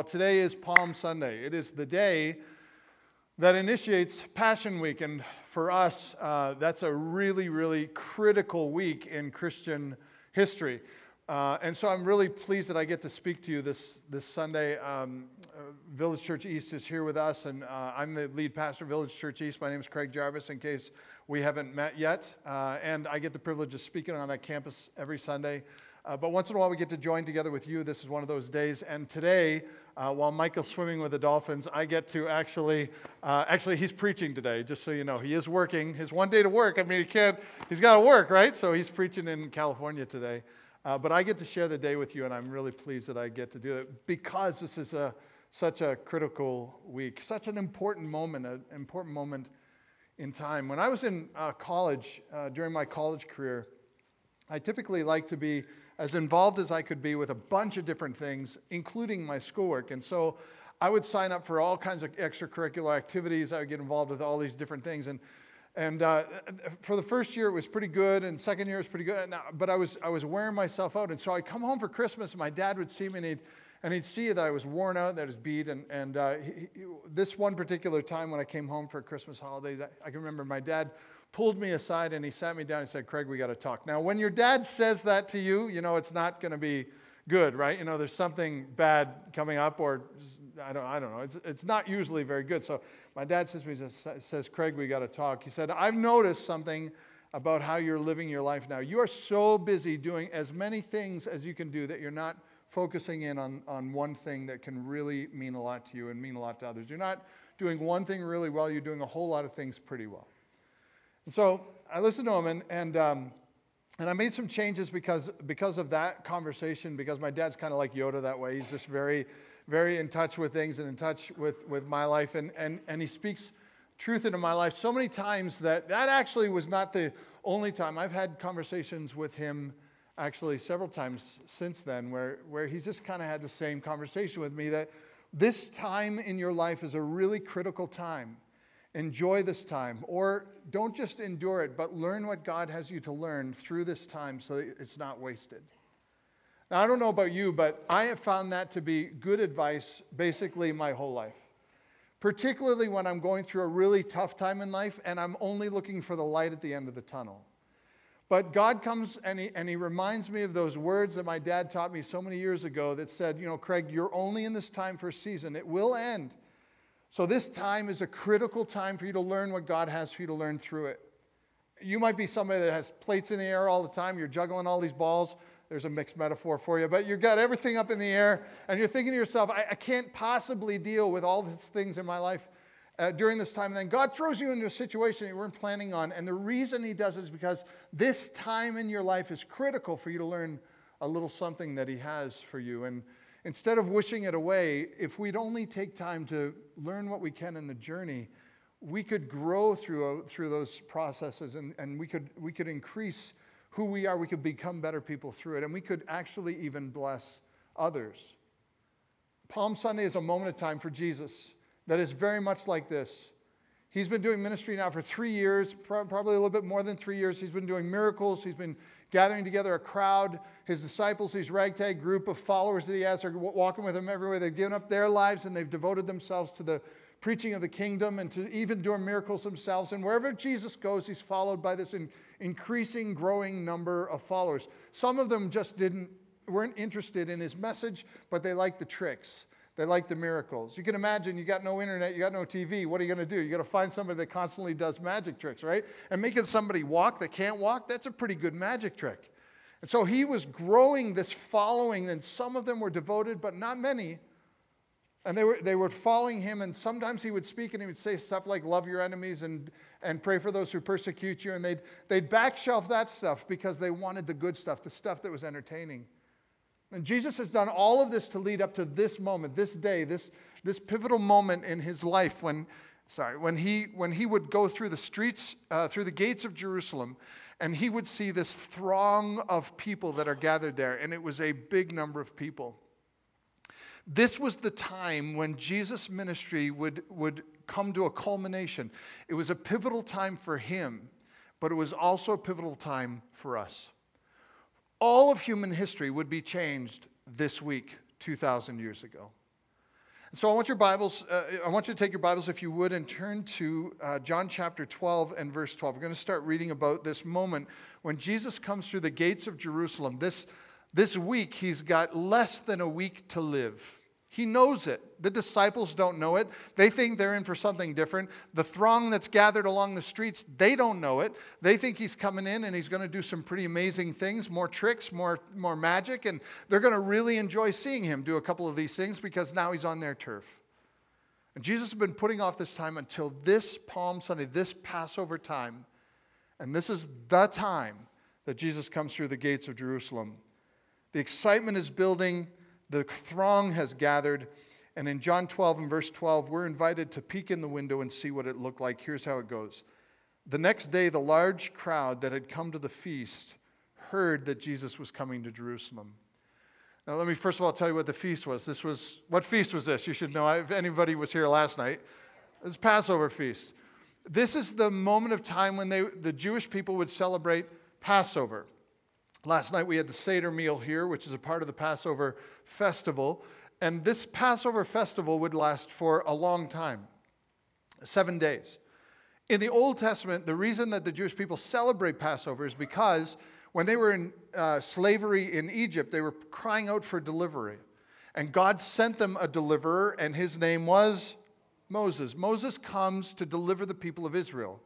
Well, today is Palm Sunday. It is the day that initiates Passion Week. And for us, uh, that's a really, really critical week in Christian history. Uh, and so I'm really pleased that I get to speak to you this, this Sunday. Um, uh, Village Church East is here with us, and uh, I'm the lead pastor of Village Church East. My name is Craig Jarvis, in case we haven't met yet. Uh, and I get the privilege of speaking on that campus every Sunday. Uh, but once in a while, we get to join together with you. This is one of those days. And today, uh, while Michael's swimming with the dolphins, I get to actually, uh, actually, he's preaching today, just so you know. He is working. His one day to work, I mean, he can't, he's got to work, right? So he's preaching in California today. Uh, but I get to share the day with you, and I'm really pleased that I get to do it because this is a, such a critical week, such an important moment, an important moment in time. When I was in uh, college, uh, during my college career, I typically like to be as involved as I could be with a bunch of different things, including my schoolwork. And so I would sign up for all kinds of extracurricular activities. I would get involved with all these different things. And, and uh, for the first year, it was pretty good. And second year, it was pretty good. But I was, I was wearing myself out. And so I'd come home for Christmas, and my dad would see me, and he'd, and he'd see that I was worn out, that I was beat. And, and uh, he, he, this one particular time when I came home for Christmas holidays, I, I can remember my dad pulled me aside and he sat me down and said, Craig, we got to talk. Now, when your dad says that to you, you know it's not going to be good, right? You know, there's something bad coming up, or I don't, I don't know. It's, it's not usually very good. So my dad says to me, says, says Craig, we got to talk. He said, I've noticed something about how you're living your life now. You are so busy doing as many things as you can do that you're not focusing in on, on one thing that can really mean a lot to you and mean a lot to others. You're not doing one thing really well, you're doing a whole lot of things pretty well. So I listened to him, and, and, um, and I made some changes because, because of that conversation, because my dad's kind of like Yoda that way. He's just very, very in touch with things and in touch with, with my life. And, and, and he speaks truth into my life so many times that that actually was not the only time. I've had conversations with him actually several times since then where, where he's just kind of had the same conversation with me that this time in your life is a really critical time. Enjoy this time, or don't just endure it, but learn what God has you to learn through this time so that it's not wasted. Now, I don't know about you, but I have found that to be good advice basically my whole life. Particularly when I'm going through a really tough time in life and I'm only looking for the light at the end of the tunnel. But God comes and he, and he reminds me of those words that my dad taught me so many years ago that said, You know, Craig, you're only in this time for a season. It will end. So, this time is a critical time for you to learn what God has for you to learn through it. You might be somebody that has plates in the air all the time, you're juggling all these balls. There's a mixed metaphor for you, but you've got everything up in the air, and you're thinking to yourself, I, I can't possibly deal with all these things in my life uh, during this time. And then God throws you into a situation you weren't planning on. And the reason He does it is because this time in your life is critical for you to learn a little something that He has for you. And Instead of wishing it away, if we'd only take time to learn what we can in the journey, we could grow through, uh, through those processes and, and we, could, we could increase who we are. We could become better people through it, and we could actually even bless others. Palm Sunday is a moment of time for Jesus that is very much like this. He's been doing ministry now for three years, probably a little bit more than three years. He's been doing miracles. He's been gathering together a crowd. His disciples, these ragtag group of followers that he has, are walking with him everywhere. They've given up their lives and they've devoted themselves to the preaching of the kingdom and to even doing miracles themselves. And wherever Jesus goes, he's followed by this in, increasing, growing number of followers. Some of them just didn't weren't interested in his message, but they liked the tricks. They like the miracles. You can imagine you got no internet, you got no TV. What are you going to do? You got to find somebody that constantly does magic tricks, right? And making somebody walk that can't walk, that's a pretty good magic trick. And so he was growing this following, and some of them were devoted, but not many. And they were, they were following him, and sometimes he would speak and he would say stuff like, Love your enemies and, and pray for those who persecute you. And they'd, they'd back shelf that stuff because they wanted the good stuff, the stuff that was entertaining. And Jesus has done all of this to lead up to this moment, this day, this, this pivotal moment in his life when, sorry, when he, when he would go through the streets, uh, through the gates of Jerusalem, and he would see this throng of people that are gathered there, and it was a big number of people. This was the time when Jesus' ministry would, would come to a culmination. It was a pivotal time for him, but it was also a pivotal time for us all of human history would be changed this week, 2,000 years ago. So I want your Bibles, uh, I want you to take your Bibles, if you would, and turn to uh, John chapter 12 and verse 12. We're going to start reading about this moment when Jesus comes through the gates of Jerusalem. This, this week, he's got less than a week to live. He knows it. The disciples don't know it. They think they're in for something different. The throng that's gathered along the streets, they don't know it. They think he's coming in and he's going to do some pretty amazing things, more tricks, more, more magic, and they're going to really enjoy seeing him do a couple of these things because now he's on their turf. And Jesus has been putting off this time until this Palm Sunday, this Passover time. And this is the time that Jesus comes through the gates of Jerusalem. The excitement is building. The throng has gathered. And in John 12 and verse 12, we're invited to peek in the window and see what it looked like. Here's how it goes. The next day, the large crowd that had come to the feast heard that Jesus was coming to Jerusalem. Now, let me first of all tell you what the feast was. This was, what feast was this? You should know if anybody was here last night. It's Passover feast. This is the moment of time when they, the Jewish people would celebrate Passover. Last night we had the Seder meal here, which is a part of the Passover festival. And this Passover festival would last for a long time seven days. In the Old Testament, the reason that the Jewish people celebrate Passover is because when they were in uh, slavery in Egypt, they were crying out for delivery. And God sent them a deliverer, and his name was Moses. Moses comes to deliver the people of Israel.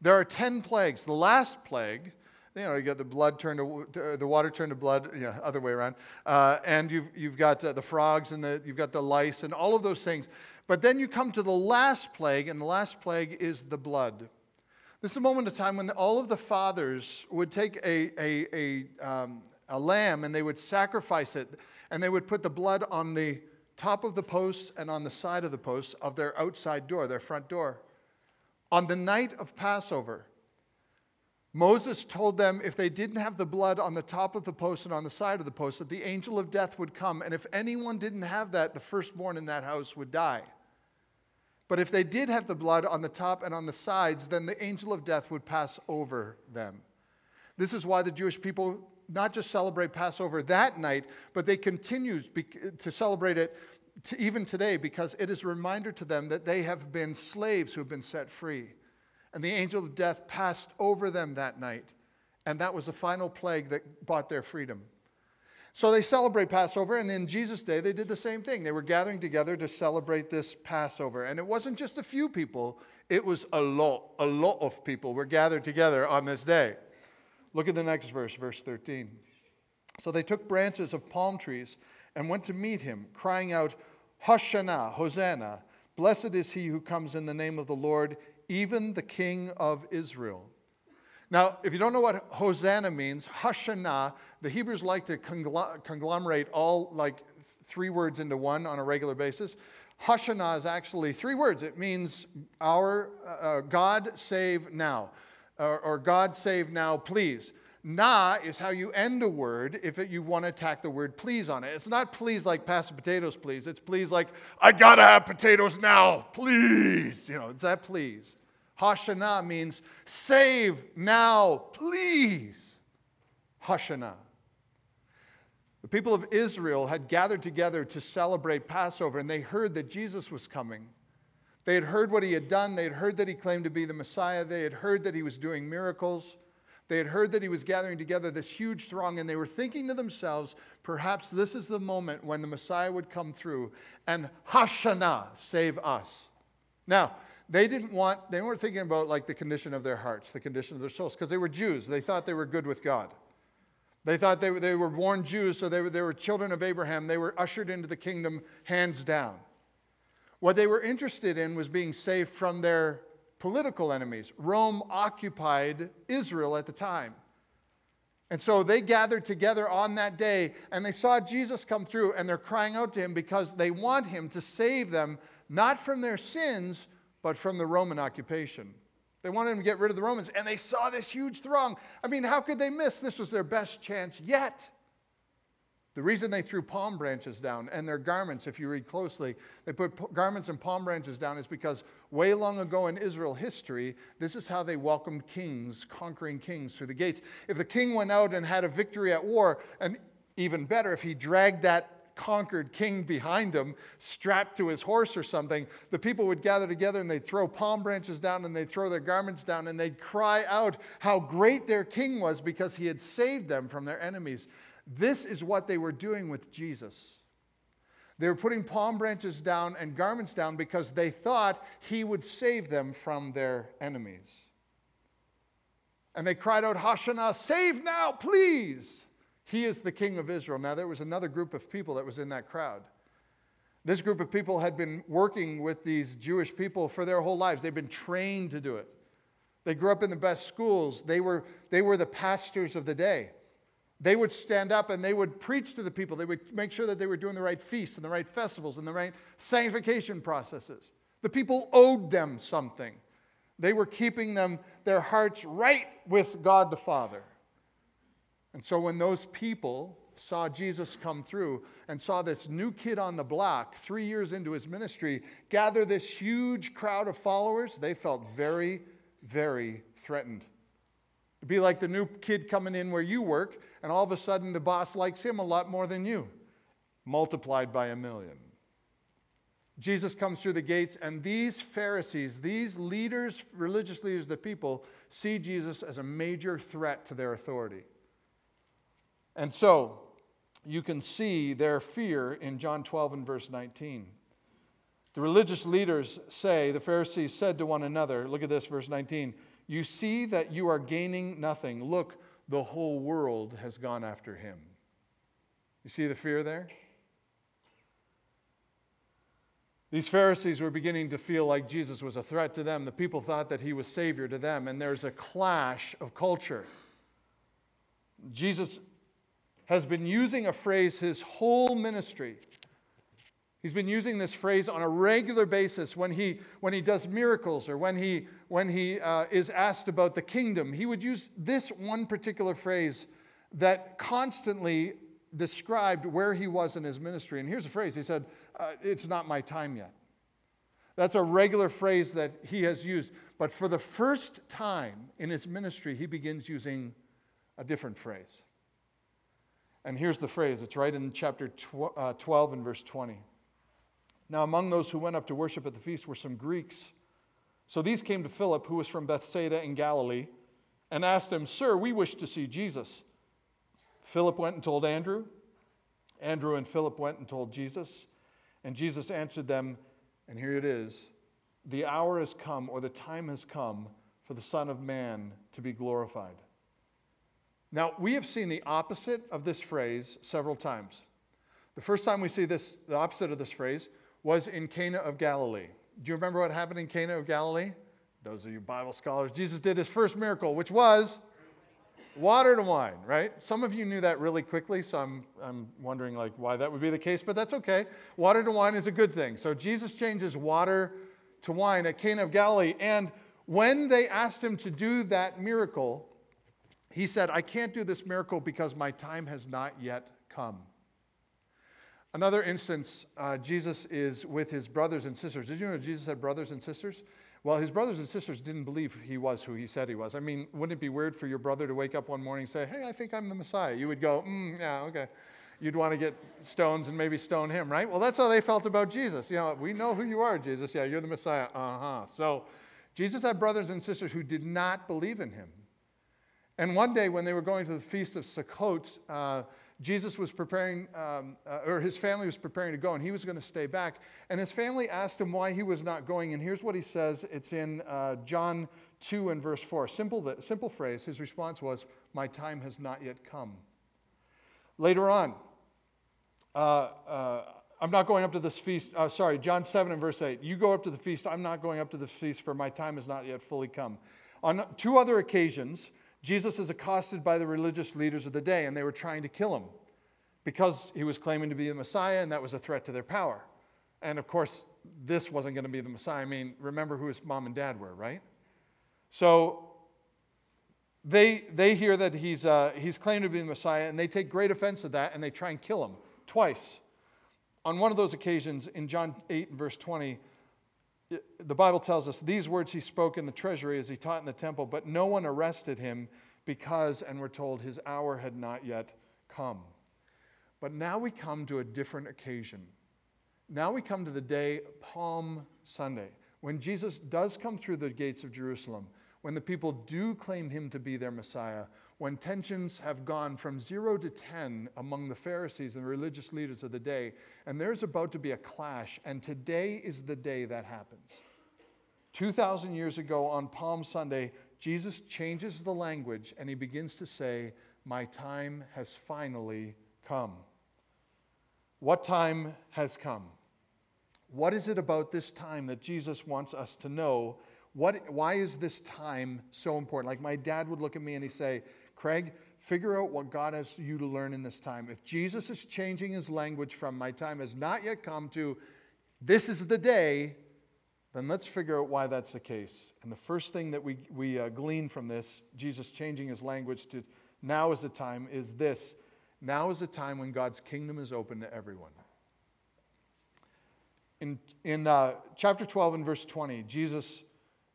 There are 10 plagues. The last plague you know, you got the blood turned to, the water turned to blood, yeah, other way around. Uh, and you've, you've got uh, the frogs and the, you've got the lice and all of those things. But then you come to the last plague, and the last plague is the blood. This is a moment of time when all of the fathers would take a, a, a, um, a lamb and they would sacrifice it, and they would put the blood on the top of the posts and on the side of the posts of their outside door, their front door. On the night of Passover, Moses told them if they didn't have the blood on the top of the post and on the side of the post, that the angel of death would come. And if anyone didn't have that, the firstborn in that house would die. But if they did have the blood on the top and on the sides, then the angel of death would pass over them. This is why the Jewish people not just celebrate Passover that night, but they continue to celebrate it even today because it is a reminder to them that they have been slaves who have been set free. And the angel of death passed over them that night. And that was the final plague that bought their freedom. So they celebrate Passover, and in Jesus' day, they did the same thing. They were gathering together to celebrate this Passover. And it wasn't just a few people, it was a lot, a lot of people were gathered together on this day. Look at the next verse, verse 13. So they took branches of palm trees and went to meet him, crying out, Hosanna, Hosanna, blessed is he who comes in the name of the Lord even the king of Israel. Now, if you don't know what Hosanna means, Hoshana, the Hebrews like to conglomerate all like three words into one on a regular basis. Hoshana is actually three words. It means our uh, uh, God save now, or, or, God save now, please. Na is how you end a word if it, you want to tack the word please on it. It's not please like pass the potatoes, please. It's please like I gotta have potatoes now, please. You know, it's that please. Hoshana means save now, please. Hoshana. The people of Israel had gathered together to celebrate Passover, and they heard that Jesus was coming. They had heard what he had done. They had heard that he claimed to be the Messiah. They had heard that he was doing miracles. They had heard that he was gathering together this huge throng, and they were thinking to themselves, perhaps this is the moment when the Messiah would come through and Hoshana, save us. Now, they didn't want, they weren't thinking about like the condition of their hearts, the condition of their souls, because they were Jews. They thought they were good with God. They thought they were, they were born Jews, so they were, they were children of Abraham. They were ushered into the kingdom hands down. What they were interested in was being saved from their political enemies. Rome occupied Israel at the time. And so they gathered together on that day and they saw Jesus come through and they're crying out to him because they want him to save them, not from their sins, but from the Roman occupation. They wanted to get rid of the Romans, and they saw this huge throng. I mean, how could they miss? This was their best chance yet. The reason they threw palm branches down and their garments, if you read closely, they put garments and palm branches down is because way long ago in Israel history, this is how they welcomed kings, conquering kings through the gates. If the king went out and had a victory at war, and even better, if he dragged that conquered king behind him, strapped to his horse or something, the people would gather together and they'd throw palm branches down and they'd throw their garments down and they'd cry out how great their king was because he had saved them from their enemies. This is what they were doing with Jesus. They were putting palm branches down and garments down because they thought he would save them from their enemies. And they cried out, Hosanna, save now, please. He is the king of Israel. Now, there was another group of people that was in that crowd. This group of people had been working with these Jewish people for their whole lives. They've been trained to do it. They grew up in the best schools. They were, they were the pastors of the day. They would stand up and they would preach to the people. They would make sure that they were doing the right feasts and the right festivals and the right sanctification processes. The people owed them something. They were keeping them, their hearts right with God the Father. And so when those people saw Jesus come through and saw this new kid on the block, three years into his ministry, gather this huge crowd of followers, they felt very, very threatened. It'd be like the new kid coming in where you work, and all of a sudden the boss likes him a lot more than you, multiplied by a million. Jesus comes through the gates, and these Pharisees, these leaders, religious leaders the people, see Jesus as a major threat to their authority. And so you can see their fear in John 12 and verse 19. The religious leaders say, the Pharisees said to one another, look at this, verse 19, you see that you are gaining nothing. Look, the whole world has gone after him. You see the fear there? These Pharisees were beginning to feel like Jesus was a threat to them. The people thought that he was Savior to them, and there's a clash of culture. Jesus has been using a phrase his whole ministry. He's been using this phrase on a regular basis when he, when he does miracles or when he, when he uh, is asked about the kingdom. He would use this one particular phrase that constantly described where he was in his ministry. And here's a phrase He said, uh, It's not my time yet. That's a regular phrase that he has used. But for the first time in his ministry, he begins using a different phrase. And here's the phrase it's right in chapter uh, 12 and verse 20. Now, among those who went up to worship at the feast were some Greeks. So these came to Philip, who was from Bethsaida in Galilee, and asked him, Sir, we wish to see Jesus. Philip went and told Andrew. Andrew and Philip went and told Jesus. And Jesus answered them, and here it is The hour has come, or the time has come, for the Son of Man to be glorified. Now, we have seen the opposite of this phrase several times. The first time we see this, the opposite of this phrase, was in Cana of Galilee. Do you remember what happened in Cana of Galilee? Those of you Bible scholars, Jesus did his first miracle, which was water to wine, right? Some of you knew that really quickly, so I'm, I'm wondering like why that would be the case, but that's okay. Water to wine is a good thing. So Jesus changes water to wine at Cana of Galilee. And when they asked him to do that miracle, he said, I can't do this miracle because my time has not yet come. Another instance, uh, Jesus is with his brothers and sisters. Did you know Jesus had brothers and sisters? Well, his brothers and sisters didn't believe he was who he said he was. I mean, wouldn't it be weird for your brother to wake up one morning and say, Hey, I think I'm the Messiah? You would go, mm, Yeah, okay. You'd want to get stones and maybe stone him, right? Well, that's how they felt about Jesus. You know, we know who you are, Jesus. Yeah, you're the Messiah. Uh huh. So Jesus had brothers and sisters who did not believe in him. And one day when they were going to the Feast of Sukkot, uh, Jesus was preparing, um, uh, or his family was preparing to go, and he was going to stay back. And his family asked him why he was not going. And here's what he says it's in uh, John 2 and verse 4. Simple, simple phrase. His response was, My time has not yet come. Later on, uh, uh I'm not going up to this feast. Uh, sorry, John 7 and verse 8. You go up to the feast. I'm not going up to the feast, for my time has not yet fully come. On two other occasions, Jesus is accosted by the religious leaders of the day, and they were trying to kill him because he was claiming to be the Messiah, and that was a threat to their power. And of course, this wasn't going to be the Messiah. I mean, remember who his mom and dad were, right? So they, they hear that he's, uh, he's claimed to be the Messiah, and they take great offense at that, and they try and kill him twice. On one of those occasions, in John 8 and verse 20, the Bible tells us these words he spoke in the treasury as he taught in the temple, but no one arrested him because, and we're told, his hour had not yet come. But now we come to a different occasion. Now we come to the day, Palm Sunday, when Jesus does come through the gates of Jerusalem, when the people do claim him to be their Messiah, when tensions have gone from zero to 10 among the Pharisees and religious leaders of the day, and there's about to be a clash, and today is the day that happens. 2,000 years ago on Palm Sunday, Jesus changes the language and he begins to say, My time has finally come. What time has come? What is it about this time that Jesus wants us to know? What, why is this time so important? Like my dad would look at me and he'd say, Craig, figure out what God has you to learn in this time. If Jesus is changing his language from my time has not yet come to this is the day, then let's figure out why that's the case. And the first thing that we, we uh, glean from this, Jesus changing his language to now is the time, is this now is the time when God's kingdom is open to everyone. In, in uh, chapter 12 and verse 20, Jesus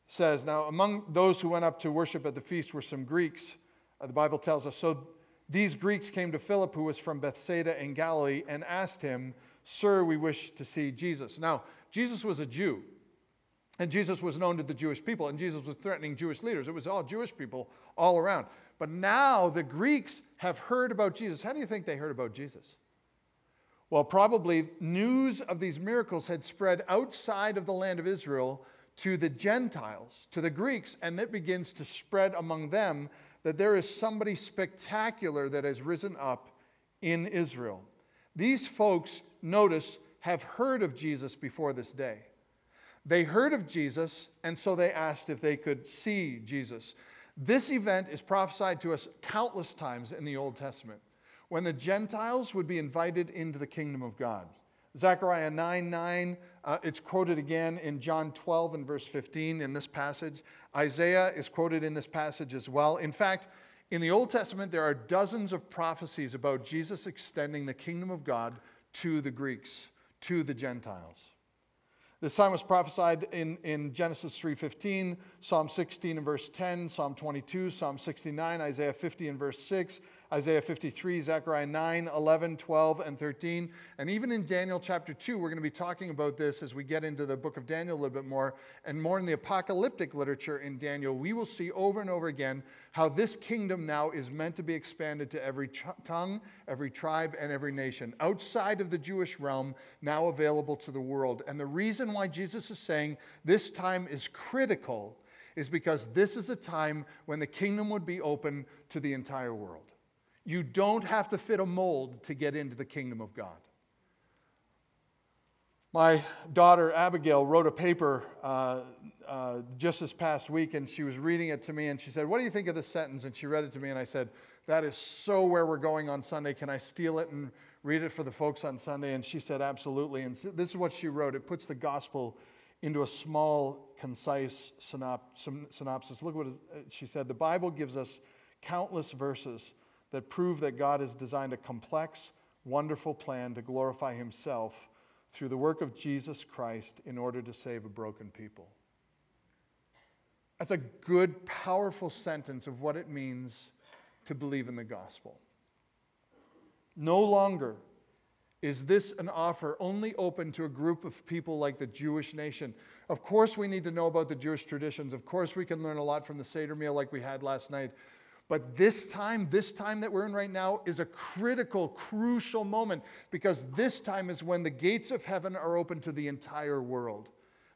says, Now, among those who went up to worship at the feast were some Greeks. Uh, the Bible tells us. So these Greeks came to Philip, who was from Bethsaida in Galilee, and asked him, Sir, we wish to see Jesus. Now, Jesus was a Jew. And Jesus was known to the Jewish people, and Jesus was threatening Jewish leaders. It was all Jewish people all around. But now the Greeks have heard about Jesus. How do you think they heard about Jesus? Well, probably news of these miracles had spread outside of the land of Israel to the Gentiles, to the Greeks, and it begins to spread among them that there is somebody spectacular that has risen up in Israel. These folks, notice, have heard of Jesus before this day. They heard of Jesus, and so they asked if they could see Jesus. This event is prophesied to us countless times in the Old Testament when the Gentiles would be invited into the kingdom of God. Zechariah 9 9, uh, it's quoted again in John 12 and verse 15 in this passage. Isaiah is quoted in this passage as well. In fact, in the Old Testament, there are dozens of prophecies about Jesus extending the kingdom of God to the Greeks, to the Gentiles. This time was prophesied in, in Genesis 3.15, Psalm 16 and verse 10, Psalm 22, Psalm 69, Isaiah 50 and verse 6, Isaiah 53, Zechariah 9, 11, 12, and 13. And even in Daniel chapter 2, we're going to be talking about this as we get into the book of Daniel a little bit more. And more in the apocalyptic literature in Daniel, we will see over and over again how this kingdom now is meant to be expanded to every ch- tongue, every tribe, and every nation outside of the Jewish realm, now available to the world. And the reason why Jesus is saying this time is critical is because this is a time when the kingdom would be open to the entire world. You don't have to fit a mold to get into the kingdom of God. My daughter Abigail wrote a paper uh, uh, just this past week, and she was reading it to me, and she said, What do you think of this sentence? And she read it to me, and I said, That is so where we're going on Sunday. Can I steal it and read it for the folks on Sunday? And she said, Absolutely. And so this is what she wrote it puts the gospel into a small, concise synopsis. Look what she said. The Bible gives us countless verses that prove that God has designed a complex, wonderful plan to glorify Himself through the work of Jesus Christ in order to save a broken people. That's a good, powerful sentence of what it means to believe in the gospel. No longer is this an offer only open to a group of people like the Jewish nation. Of course, we need to know about the Jewish traditions. Of course, we can learn a lot from the Seder meal like we had last night. But this time, this time that we're in right now, is a critical, crucial moment because this time is when the gates of heaven are open to the entire world.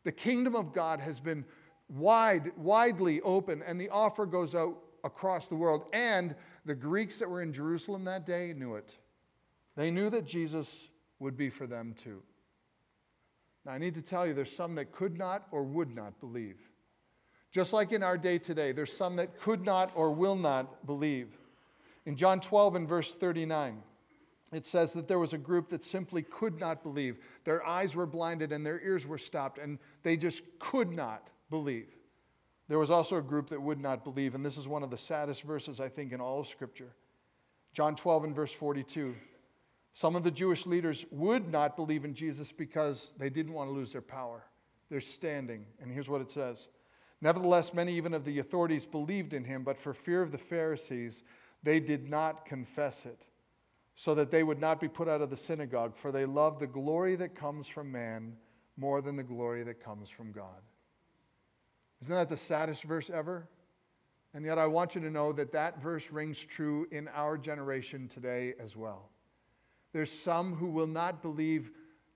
The kingdom of God has been wide, widely open, and the offer goes out across the world. And the Greeks that were in Jerusalem that day knew it. They knew that Jesus would be for them too. Now, I need to tell you, there's some that could not or would not believe. Just like in our day today, there's some that could not or will not believe. In John 12 and verse 39, it says that there was a group that simply could not believe. Their eyes were blinded and their ears were stopped, and they just could not believe. There was also a group that would not believe, and this is one of the saddest verses, I think, in all of Scripture. John 12 and verse 42. Some of the Jewish leaders would not believe in Jesus because they didn't want to lose their power, their standing. And here's what it says Nevertheless, many even of the authorities believed in him, but for fear of the Pharisees, they did not confess it, so that they would not be put out of the synagogue, for they love the glory that comes from man more than the glory that comes from God. Isn't that the saddest verse ever? And yet, I want you to know that that verse rings true in our generation today as well. There's some who will not believe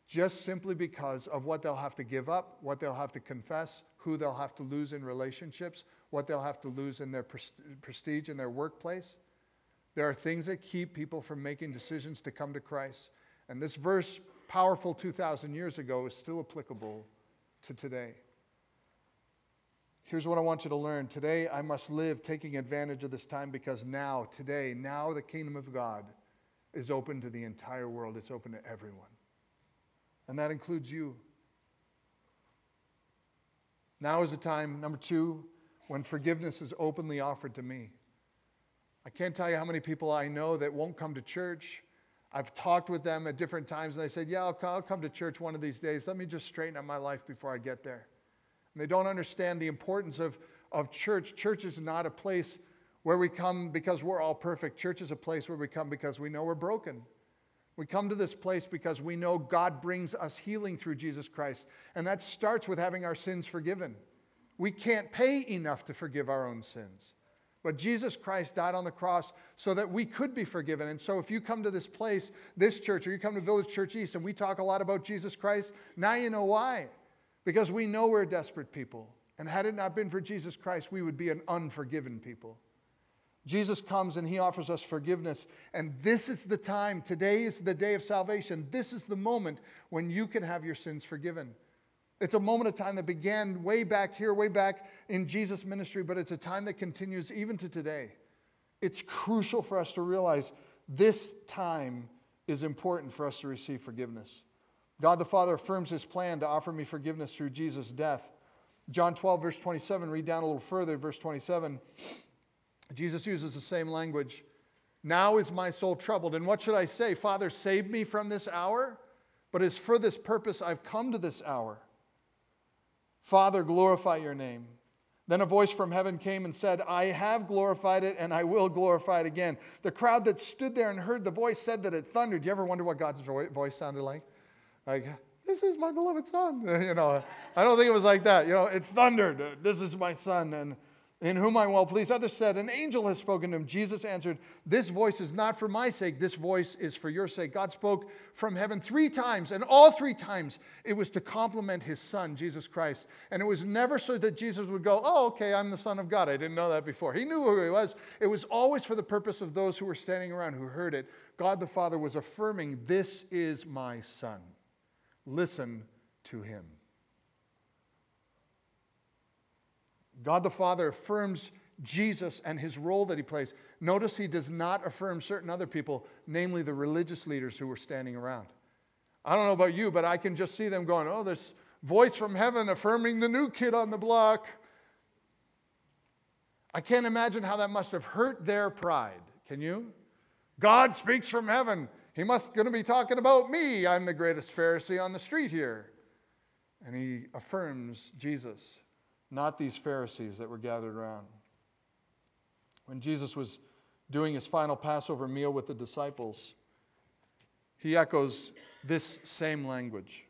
just simply because of what they'll have to give up, what they'll have to confess, who they'll have to lose in relationships, what they'll have to lose in their prestige in their workplace. There are things that keep people from making decisions to come to Christ. And this verse, powerful 2,000 years ago, is still applicable to today. Here's what I want you to learn. Today, I must live taking advantage of this time because now, today, now the kingdom of God is open to the entire world. It's open to everyone. And that includes you. Now is the time, number two, when forgiveness is openly offered to me. I can't tell you how many people I know that won't come to church. I've talked with them at different times, and they said, Yeah, I'll, come to church one of these days. Let me just straighten up my life before I get there. And they don't understand the importance of, of church. Church is not a place where we come because we're all perfect. Church is a place where we come because we know we're broken. We come to this place because we know God brings us healing through Jesus Christ. And that starts with having our sins forgiven. We can't pay enough to forgive our own sins. But Jesus Christ died on the cross so that we could be forgiven. And so if you come to this place, this church, or you come to Village Church East, and we talk a lot about Jesus Christ, now you know why. Because we know we're desperate people. And had it not been for Jesus Christ, we would be an unforgiven people. Jesus comes and he offers us forgiveness. And this is the time. Today is the day of salvation. This is the moment when you can have your sins forgiven. It's a moment of time that began way back here, way back in Jesus' ministry, but it's a time that continues even to today. It's crucial for us to realize this time is important for us to receive forgiveness. God the Father affirms his plan to offer me forgiveness through Jesus' death. John 12, verse 27, read down a little further, verse 27. Jesus uses the same language. Now is my soul troubled. And what should I say? Father, save me from this hour? But it's for this purpose I've come to this hour. Father, glorify your name. Then a voice from heaven came and said, I have glorified it and I will glorify it again. The crowd that stood there and heard the voice said that it thundered. Do you ever wonder what God's voice sounded like? Like, this is my beloved son. You know, I don't think it was like that. You know, it thundered. This is my son. And in whom I'm well pleased. Others said, An angel has spoken to him. Jesus answered, This voice is not for my sake, this voice is for your sake. God spoke from heaven three times, and all three times it was to compliment his son, Jesus Christ. And it was never so that Jesus would go, Oh, okay, I'm the son of God. I didn't know that before. He knew who he was. It was always for the purpose of those who were standing around who heard it. God the Father was affirming, This is my son. Listen to him. God the Father affirms Jesus and his role that he plays. Notice he does not affirm certain other people, namely the religious leaders who were standing around. I don't know about you, but I can just see them going, Oh, this voice from heaven affirming the new kid on the block. I can't imagine how that must have hurt their pride. Can you? God speaks from heaven. He must going to be talking about me. I'm the greatest Pharisee on the street here. And he affirms Jesus not these Pharisees that were gathered around. When Jesus was doing his final Passover meal with the disciples, he echoes this same language.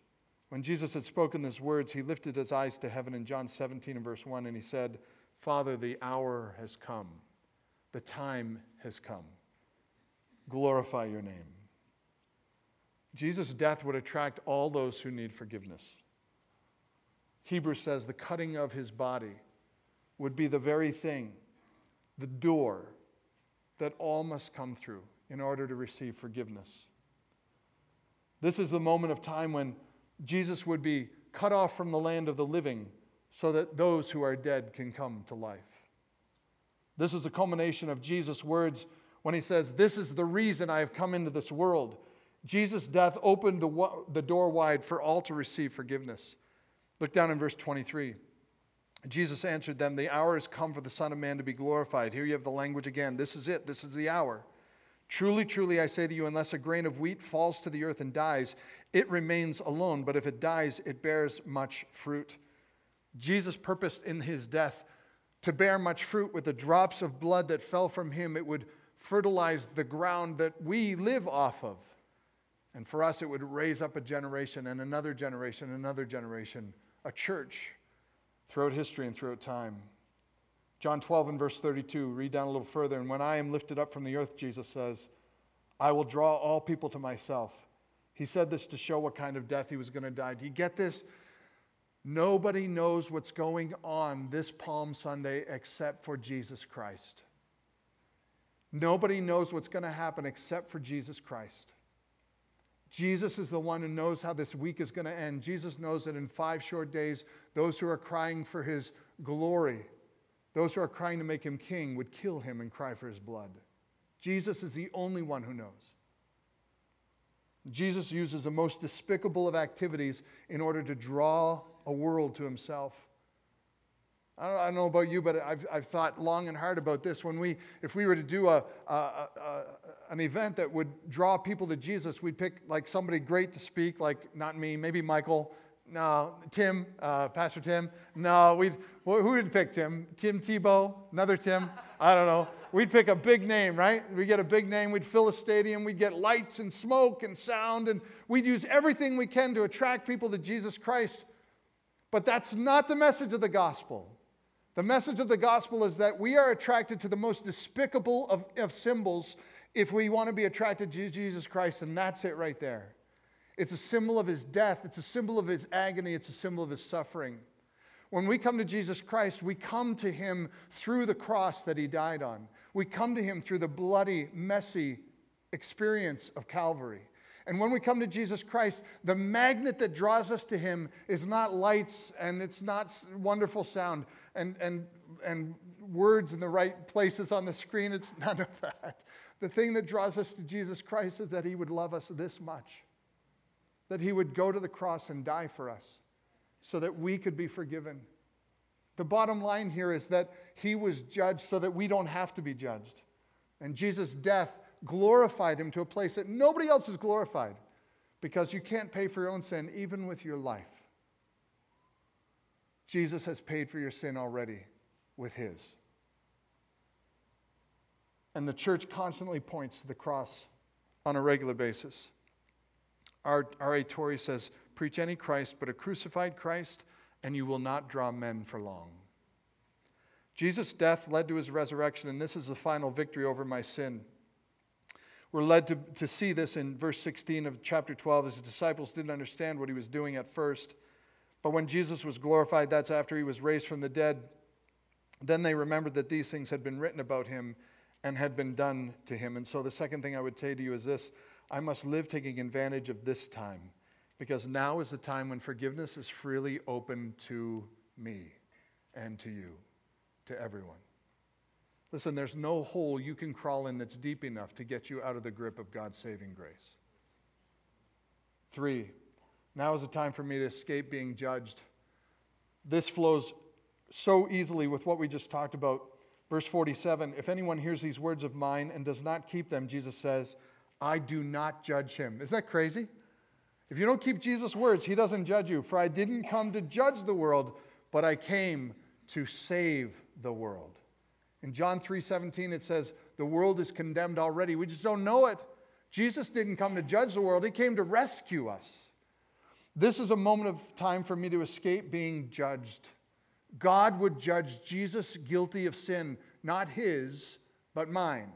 When Jesus had spoken these words, he lifted his eyes to heaven in John 17 and verse 1, and he said, Father, the hour has come, the time has come. Glorify your name. Jesus' death would attract all those who need forgiveness. Hebrews says the cutting of his body would be the very thing, the door that all must come through in order to receive forgiveness. This is the moment of time when Jesus would be cut off from the land of the living so that those who are dead can come to life. This is the culmination of Jesus' words when he says, This is the reason I have come into this world. Jesus' death opened the, the door wide for all to receive forgiveness. Look down in verse 23. Jesus answered them, The hour has come for the Son of Man to be glorified. Here you have the language again. This is it. This is the hour. Truly, truly, I say to you, unless a grain of wheat falls to the earth and dies, it remains alone. But if it dies, it bears much fruit. Jesus purposed in his death to bear much fruit with the drops of blood that fell from him. It would fertilize the ground that we live off of. And for us, it would raise up a generation and another generation, another generation, a church throughout history and throughout time. John 12 and verse 32, read down a little further. And when I am lifted up from the earth, Jesus says, I will draw all people to myself. He said this to show what kind of death he was going to die. Do you get this? Nobody knows what's going on this Palm Sunday except for Jesus Christ. Nobody knows what's going to happen except for Jesus Christ. Jesus is the one who knows how this week is going to end. Jesus knows that in five short days, those who are crying for his glory, those who are crying to make him king, would kill him and cry for his blood. Jesus is the only one who knows. Jesus uses the most despicable of activities in order to draw a world to himself. I don't, I don't, know about you, but I've, I've thought long and hard about this. When we, if we were to do a, a, a, an event that would draw people to Jesus, we'd pick like somebody great to speak, like not me, maybe Michael. No, Tim, uh, Pastor Tim. No, we'd, who would pick Tim? Tim Tebow? Another Tim? I don't know. We'd pick a big name, right? We'd get a big name, we'd fill a stadium, we'd get lights and smoke and sound, and we'd use everything we can to attract people to Jesus Christ. But that's not the message of the gospel. The message of the gospel is that we are attracted to the most despicable of, of symbols if we want to be attracted to Jesus Christ, and that's it right there. It's a symbol of his death, it's a symbol of his agony, it's a symbol of his suffering. When we come to Jesus Christ, we come to him through the cross that he died on. We come to him through the bloody, messy experience of Calvary. And when we come to Jesus Christ, the magnet that draws us to Him is not lights and it's not wonderful sound and, and, and words in the right places on the screen. It's none of that. The thing that draws us to Jesus Christ is that He would love us this much, that He would go to the cross and die for us so that we could be forgiven. The bottom line here is that He was judged so that we don't have to be judged. And Jesus' death glorified him to a place that nobody else is glorified because you can't pay for your own sin even with your life. Jesus has paid for your sin already with his. And the church constantly points to the cross on a regular basis. R.A. Torrey says, Preach any Christ but a crucified Christ, and you will not draw men for long. Jesus' death led to his resurrection, and this is the final victory over my sin. We're led to, to see this in verse 16 of chapter 12. His disciples didn't understand what he was doing at first. But when Jesus was glorified, that's after he was raised from the dead, then they remembered that these things had been written about him and had been done to him. And so the second thing I would say to you is this I must live taking advantage of this time because now is the time when forgiveness is freely open to me and to you, to everyone. Listen, there's no hole you can crawl in that's deep enough to get you out of the grip of God's saving grace. Three, now is the time for me to escape being judged. This flows so easily with what we just talked about. Verse 47 If anyone hears these words of mine and does not keep them, Jesus says, I do not judge him. Is that crazy? If you don't keep Jesus' words, he doesn't judge you. For I didn't come to judge the world, but I came to save the world. In John 3:17 it says, "The world is condemned already. We just don't know it." Jesus didn't come to judge the world, he came to rescue us. This is a moment of time for me to escape being judged. God would judge Jesus guilty of sin, not his, but mine.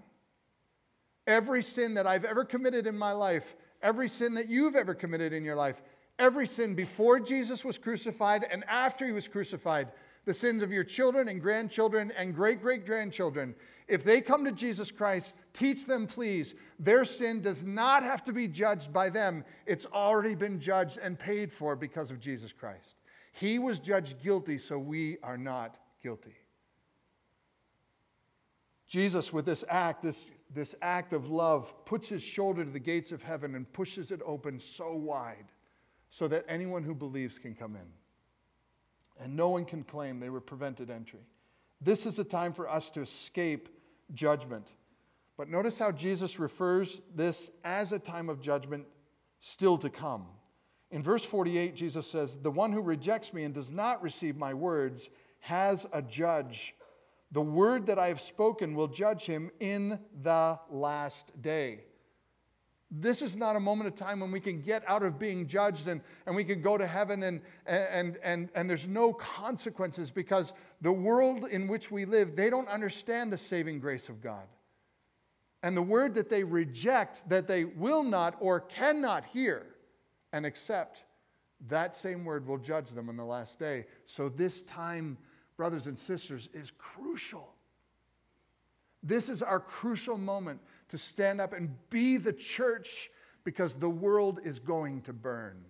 Every sin that I've ever committed in my life, every sin that you've ever committed in your life, every sin before Jesus was crucified and after he was crucified, the sins of your children and grandchildren and great great grandchildren. If they come to Jesus Christ, teach them, please. Their sin does not have to be judged by them, it's already been judged and paid for because of Jesus Christ. He was judged guilty, so we are not guilty. Jesus, with this act, this, this act of love, puts his shoulder to the gates of heaven and pushes it open so wide so that anyone who believes can come in and no one can claim they were prevented entry. This is a time for us to escape judgment. But notice how Jesus refers this as a time of judgment still to come. In verse 48, Jesus says, The one who rejects me and does not receive my words has a judge. The word that I have spoken will judge him in the last day. This is not a moment of time when we can get out of being judged and, and we can go to heaven and, and, and, and there's no consequences because the world in which we live, they don't understand the saving grace of God. And the word that they reject, that they will not or cannot hear and accept, that same word will judge them on the last day. So, this time, brothers and sisters, is crucial. This is our crucial moment to stand up and be the church because the world is going to burn.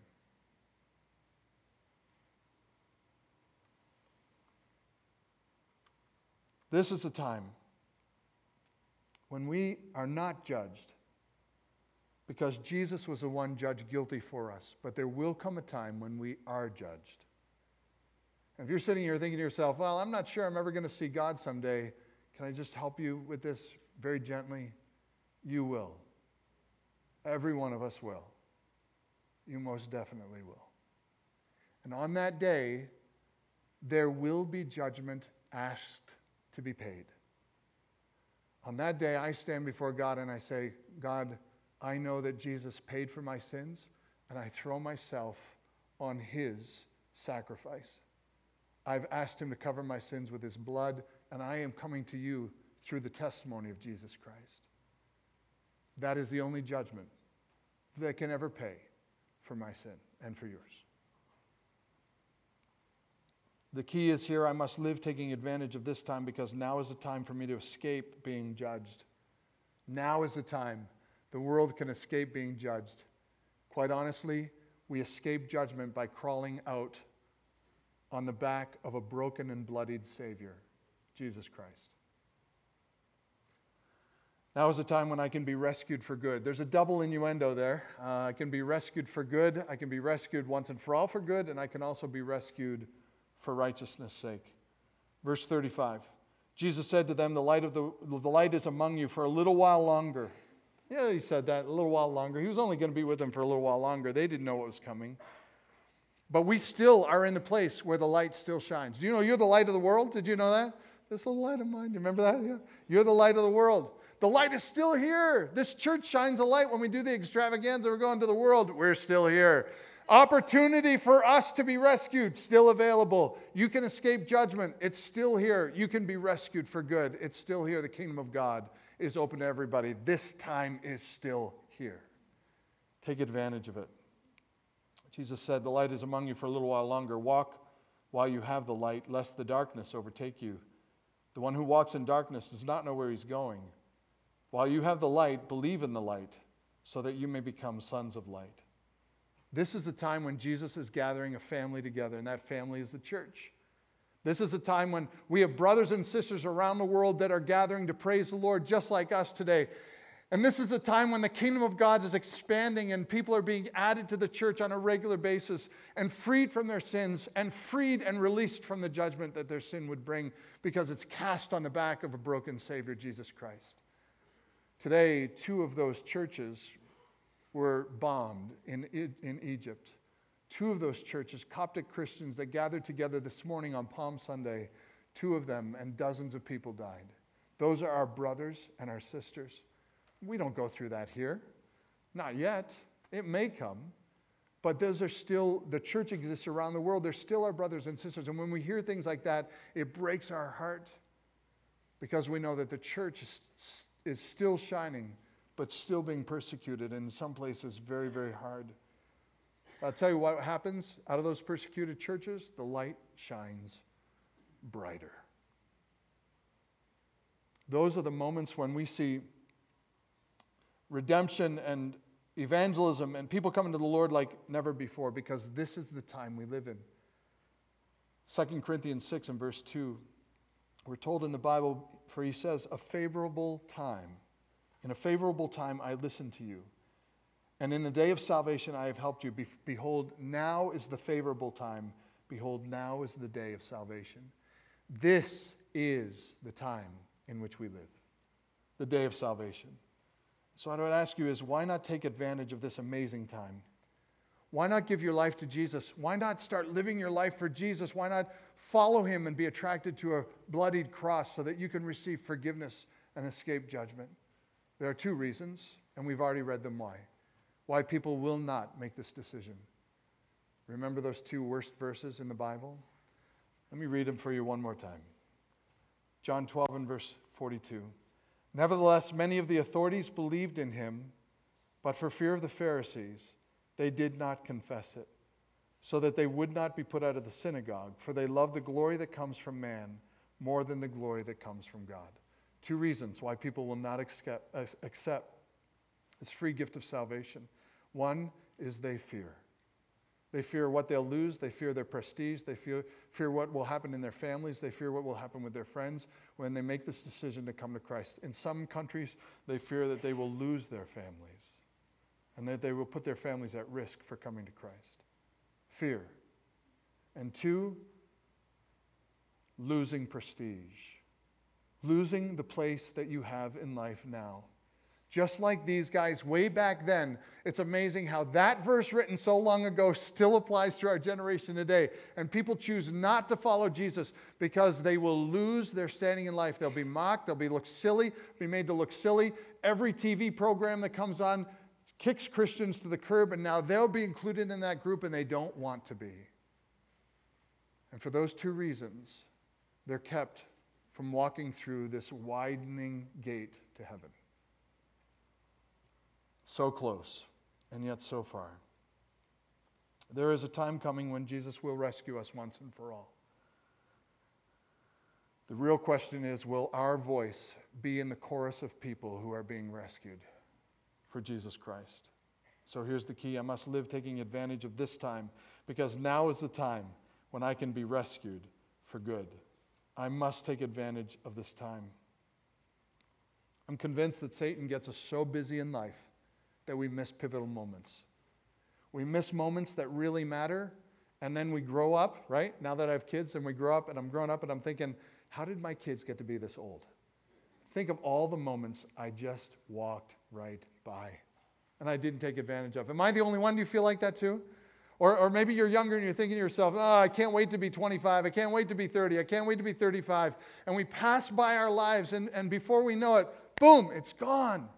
This is a time when we are not judged because Jesus was the one judged guilty for us. But there will come a time when we are judged. And if you're sitting here thinking to yourself, well, I'm not sure I'm ever going to see God someday, can I just help you with this very gently? You will. Every one of us will. You most definitely will. And on that day, there will be judgment asked to be paid. On that day, I stand before God and I say, God, I know that Jesus paid for my sins, and I throw myself on his sacrifice. I've asked him to cover my sins with his blood, and I am coming to you through the testimony of Jesus Christ. That is the only judgment that can ever pay for my sin and for yours. The key is here I must live taking advantage of this time because now is the time for me to escape being judged. Now is the time the world can escape being judged. Quite honestly, we escape judgment by crawling out on the back of a broken and bloodied Savior, Jesus Christ. Now is the time when I can be rescued for good. There's a double innuendo there. Uh, I can be rescued for good, I can be rescued once and for all for good, and I can also be rescued for righteousness' sake. Verse 35 Jesus said to them, The light, of the, the light is among you for a little while longer. Yeah, he said that a little while longer. He was only going to be with them for a little while longer. They didn't know what was coming. But we still are in the place where the light still shines. Do you know you're the light of the world? Did you know that? This little light of mine. You remember that? Yeah. You're the light of the world. The light is still here. This church shines a light when we do the extravaganza. We're going to the world. We're still here. Opportunity for us to be rescued, still available. You can escape judgment, it's still here. You can be rescued for good, it's still here. The kingdom of God is open to everybody. This time is still here. Take advantage of it. Jesus said, The light is among you for a little while longer. Walk while you have the light, lest the darkness overtake you. The one who walks in darkness does not know where he's going. While you have the light, believe in the light, so that you may become sons of light. This is the time when Jesus is gathering a family together, and that family is the church. This is a time when we have brothers and sisters around the world that are gathering to praise the Lord just like us today. And this is a time when the kingdom of God is expanding and people are being added to the church on a regular basis and freed from their sins and freed and released from the judgment that their sin would bring because it's cast on the back of a broken Savior, Jesus Christ. Today, two of those churches were bombed in, in Egypt. Two of those churches, Coptic Christians that gathered together this morning on Palm Sunday, two of them and dozens of people died. Those are our brothers and our sisters. We don't go through that here. Not yet. It may come. But those are still, the church exists around the world. They're still our brothers and sisters. And when we hear things like that, it breaks our heart because we know that the church is, is still shining but still being persecuted, and in some places, very, very hard. I'll tell you what happens out of those persecuted churches the light shines brighter. Those are the moments when we see redemption and evangelism and people coming to the Lord like never before because this is the time we live in. 2 Corinthians 6 and verse 2, we're told in the Bible, for he says, a favorable time in a favorable time, I listened to you. And in the day of salvation, I have helped you. Be- behold, now is the favorable time. Behold, now is the day of salvation. This is the time in which we live, the day of salvation. So, what I would ask you is why not take advantage of this amazing time? Why not give your life to Jesus? Why not start living your life for Jesus? Why not follow him and be attracted to a bloodied cross so that you can receive forgiveness and escape judgment? There are two reasons, and we've already read them why. Why people will not make this decision. Remember those two worst verses in the Bible? Let me read them for you one more time. John 12 and verse 42. Nevertheless, many of the authorities believed in him, but for fear of the Pharisees, they did not confess it, so that they would not be put out of the synagogue, for they love the glory that comes from man more than the glory that comes from God. Two reasons why people will not accept, this free gift of salvation. One is they fear. They fear what they'll lose. They fear their prestige. They fear, fear what will happen in their families. They fear what will happen with their friends when they make this decision to come to Christ. In some countries, they fear that they will lose their families and that they will put their families at risk for coming to Christ. Fear. And two, losing prestige, losing the place that you have in life now. Just like these guys way back then, it's amazing how that verse written so long ago still applies to our generation today. And people choose not to follow Jesus because they will lose their standing in life. They'll be mocked, they'll be looked silly, be made to look silly. Every TV program that comes on kicks Christians to the curb, and now they'll be included in that group and they don't want to be. And for those two reasons, they're kept from walking through this widening gate to heaven. So close, and yet so far. There is a time coming when Jesus will rescue us once and for all. The real question is will our voice be in the chorus of people who are being rescued for Jesus Christ? So here's the key I must live taking advantage of this time because now is the time when I can be rescued for good. I must take advantage of this time. I'm convinced that Satan gets us so busy in life that we miss pivotal moments. We miss moments that really matter, and then we grow up, right? Now that I have kids and we grow up, and I'm growing up and I'm thinking, how did my kids get to be this old? Think of all the moments I just walked right by and I didn't take advantage of. Am I the only one? Do you feel like that too? Or, or maybe you're younger and you're thinking to yourself, oh, I can't wait to be 25. I can't wait to be 30. I can't wait to be 35. And we pass by our lives, and, and before we know it, boom, it's gone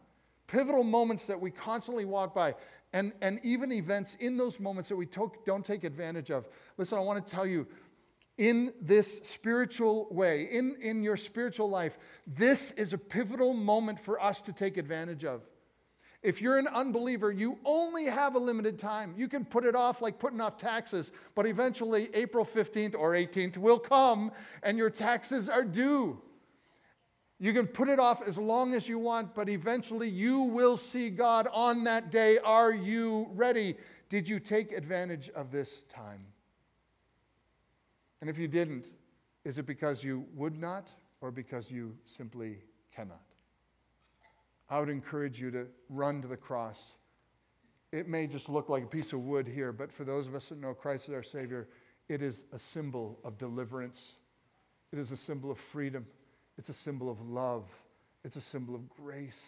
pivotal moments that we constantly walk by, and, and even events in those moments that we to- don't take advantage of. Listen, I want to tell you, in this spiritual way, in, in your spiritual life, this is a pivotal moment for us to take advantage of. If you're an unbeliever, you only have a limited time. You can put it off like putting off taxes, but eventually April 15th or 18th will come and your taxes are due. You can put it off as long as you want, but eventually you will see God on that day. Are you ready? Did you take advantage of this time? And if you didn't, is it because you would not or because you simply cannot? I would encourage you to run to the cross. It may just look like a piece of wood here, but for those of us that know Christ as our Savior, it is a symbol of deliverance, it is a symbol of freedom. It's a symbol of love, it's a symbol of grace.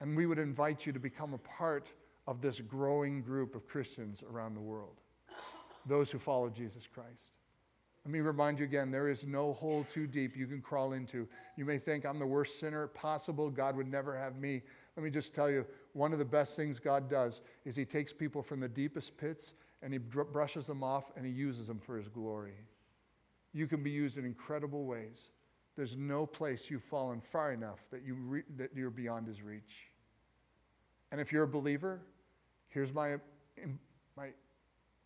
And we would invite you to become a part of this growing group of Christians around the world, those who follow Jesus Christ. Let me remind you again there is no hole too deep you can crawl into. You may think I'm the worst sinner possible, God would never have me. Let me just tell you one of the best things God does is He takes people from the deepest pits and He brushes them off and He uses them for His glory. You can be used in incredible ways. There's no place you've fallen far enough that, you re- that you're beyond his reach. And if you're a believer, here's my, my,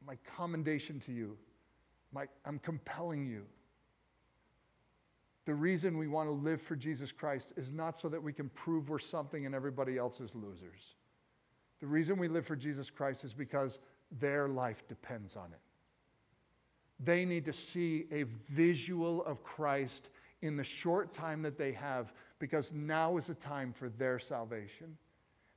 my commendation to you. My, I'm compelling you. The reason we want to live for Jesus Christ is not so that we can prove we're something and everybody else is losers. The reason we live for Jesus Christ is because their life depends on it. They need to see a visual of Christ in the short time that they have because now is a time for their salvation.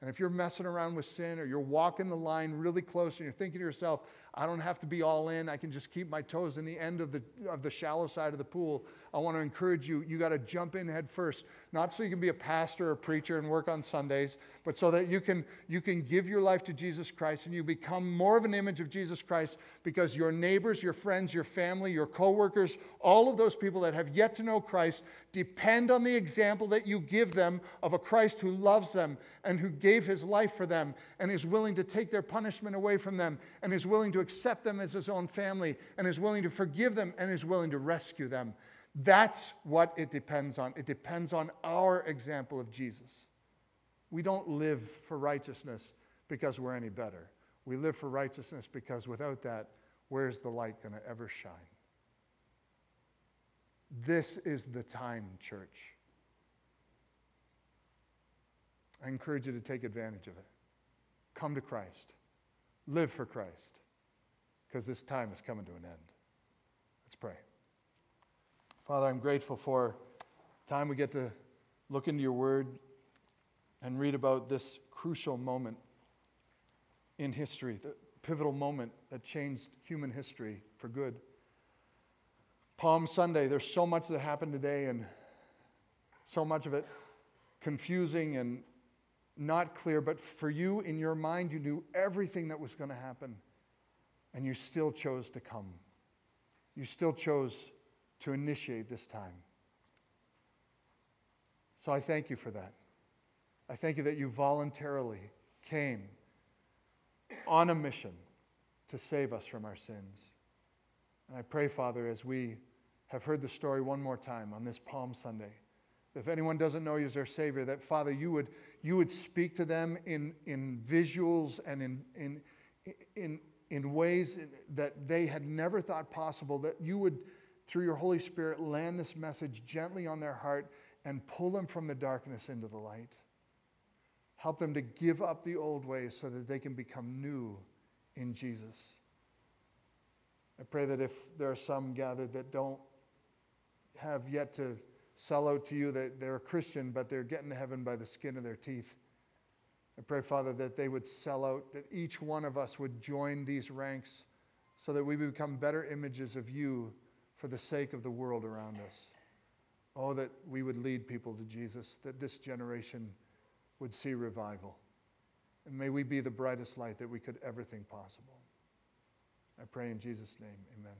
And if you're messing around with sin or you're walking the line really close and you're thinking to yourself, I don't have to be all in. I can just keep my toes in the end of the, of the shallow side of the pool. I want to encourage you, you got to jump in head first. Not so you can be a pastor or preacher and work on Sundays, but so that you can, you can give your life to Jesus Christ and you become more of an image of Jesus Christ because your neighbors, your friends, your family, your coworkers, all of those people that have yet to know Christ depend on the example that you give them of a Christ who loves them and who gave his life for them and is willing to take their punishment away from them and is willing to accept them as his own family and is willing to forgive them and is willing to rescue them. That's what it depends on. It depends on our example of Jesus. We don't live for righteousness because we're any better. We live for righteousness because without that, where's the light going to ever shine? This is the time, church. I encourage you to take advantage of it. Come to Christ. Live for Christ because this time is coming to an end. Let's pray. Father, I'm grateful for time we get to look into your word and read about this crucial moment in history, the pivotal moment that changed human history for good. Palm Sunday, there's so much that happened today, and so much of it confusing and not clear, but for you, in your mind, you knew everything that was going to happen, and you still chose to come. You still chose to initiate this time. So I thank you for that. I thank you that you voluntarily came on a mission to save us from our sins. And I pray, Father, as we have heard the story one more time on this Palm Sunday, if anyone doesn't know you as their Savior, that Father, you would, you would speak to them in, in visuals and in, in, in, in ways that they had never thought possible, that you would, through your Holy Spirit, land this message gently on their heart and pull them from the darkness into the light. Help them to give up the old ways so that they can become new in Jesus. I pray that if there are some gathered that don't have yet to sell out to you that they're a Christian, but they're getting to heaven by the skin of their teeth. I pray, Father, that they would sell out, that each one of us would join these ranks so that we become better images of you for the sake of the world around us. Oh, that we would lead people to Jesus, that this generation would see revival. And may we be the brightest light that we could ever think possible. I pray in Jesus' name, amen.